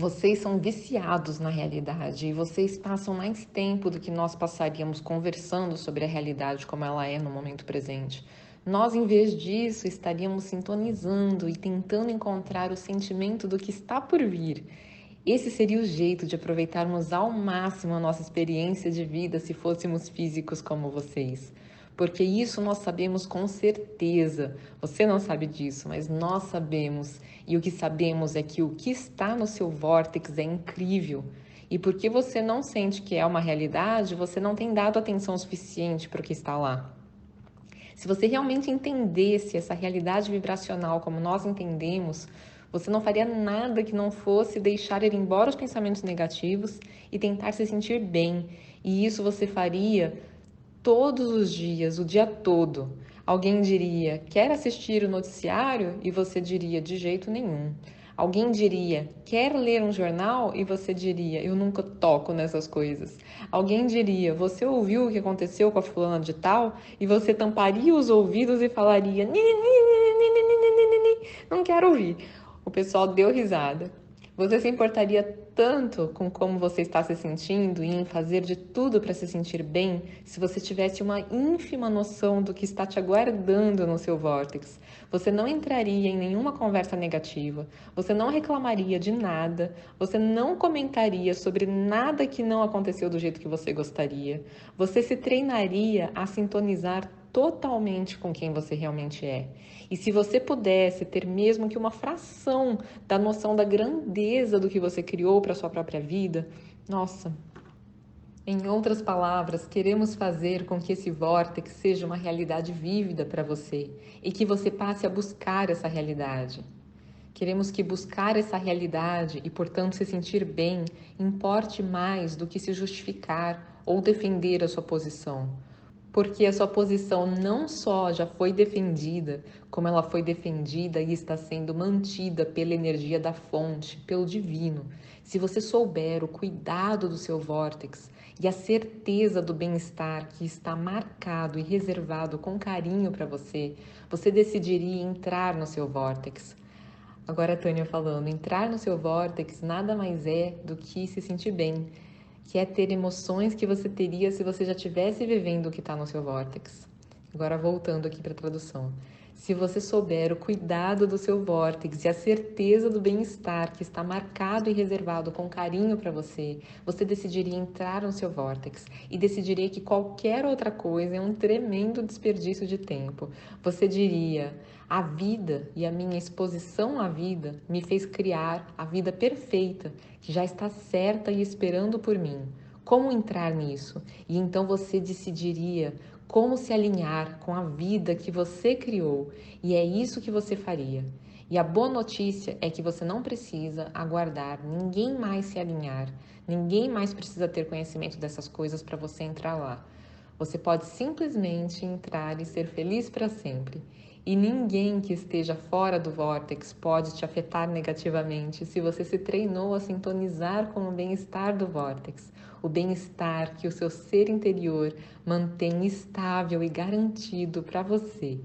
vocês são viciados na realidade e vocês passam mais tempo do que nós passaríamos conversando sobre a realidade como ela é no momento presente. Nós, em vez disso, estaríamos sintonizando e tentando encontrar o sentimento do que está por vir. Esse seria o jeito de aproveitarmos ao máximo a nossa experiência de vida se fôssemos físicos como vocês porque isso nós sabemos com certeza. Você não sabe disso, mas nós sabemos. E o que sabemos é que o que está no seu vórtex é incrível. E porque você não sente que é uma realidade, você não tem dado atenção suficiente para o que está lá. Se você realmente entendesse essa realidade vibracional como nós entendemos, você não faria nada que não fosse deixar ir embora os pensamentos negativos e tentar se sentir bem. E isso você faria todos os dias, o dia todo. Alguém diria, quer assistir o noticiário? E você diria, de jeito nenhum. Alguém diria, quer ler um jornal? E você diria, eu nunca toco nessas coisas. Alguém diria, você ouviu o que aconteceu com a fulana de tal? E você tamparia os ouvidos e falaria, não quero ouvir. O pessoal deu risada. Você se importaria tanto com como você está se sentindo e em fazer de tudo para se sentir bem se você tivesse uma ínfima noção do que está te aguardando no seu vórtex. Você não entraria em nenhuma conversa negativa, você não reclamaria de nada, você não comentaria sobre nada que não aconteceu do jeito que você gostaria. Você se treinaria a sintonizar totalmente com quem você realmente é. E se você pudesse ter mesmo que uma fração da noção da grandeza do que você criou para sua própria vida, nossa. Em outras palavras, queremos fazer com que esse vórtice seja uma realidade vívida para você e que você passe a buscar essa realidade. Queremos que buscar essa realidade e, portanto, se sentir bem importe mais do que se justificar ou defender a sua posição porque a sua posição não só já foi defendida, como ela foi defendida e está sendo mantida pela energia da fonte, pelo divino. Se você souber o cuidado do seu vórtex e a certeza do bem-estar que está marcado e reservado com carinho para você, você decidiria entrar no seu vórtex. Agora a Tânia falando, entrar no seu vórtex nada mais é do que se sentir bem que é ter emoções que você teria se você já tivesse vivendo o que está no seu vórtex. Agora voltando aqui para a tradução. Se você souber o cuidado do seu vórtex e a certeza do bem-estar que está marcado e reservado com carinho para você, você decidiria entrar no seu vórtex e decidiria que qualquer outra coisa é um tremendo desperdício de tempo. Você diria: a vida e a minha exposição à vida me fez criar a vida perfeita que já está certa e esperando por mim. Como entrar nisso? E então você decidiria como se alinhar com a vida que você criou, e é isso que você faria. E a boa notícia é que você não precisa aguardar ninguém mais se alinhar, ninguém mais precisa ter conhecimento dessas coisas para você entrar lá. Você pode simplesmente entrar e ser feliz para sempre. E ninguém que esteja fora do vórtex pode te afetar negativamente se você se treinou a sintonizar com o bem-estar do vórtex, o bem-estar que o seu ser interior mantém estável e garantido para você.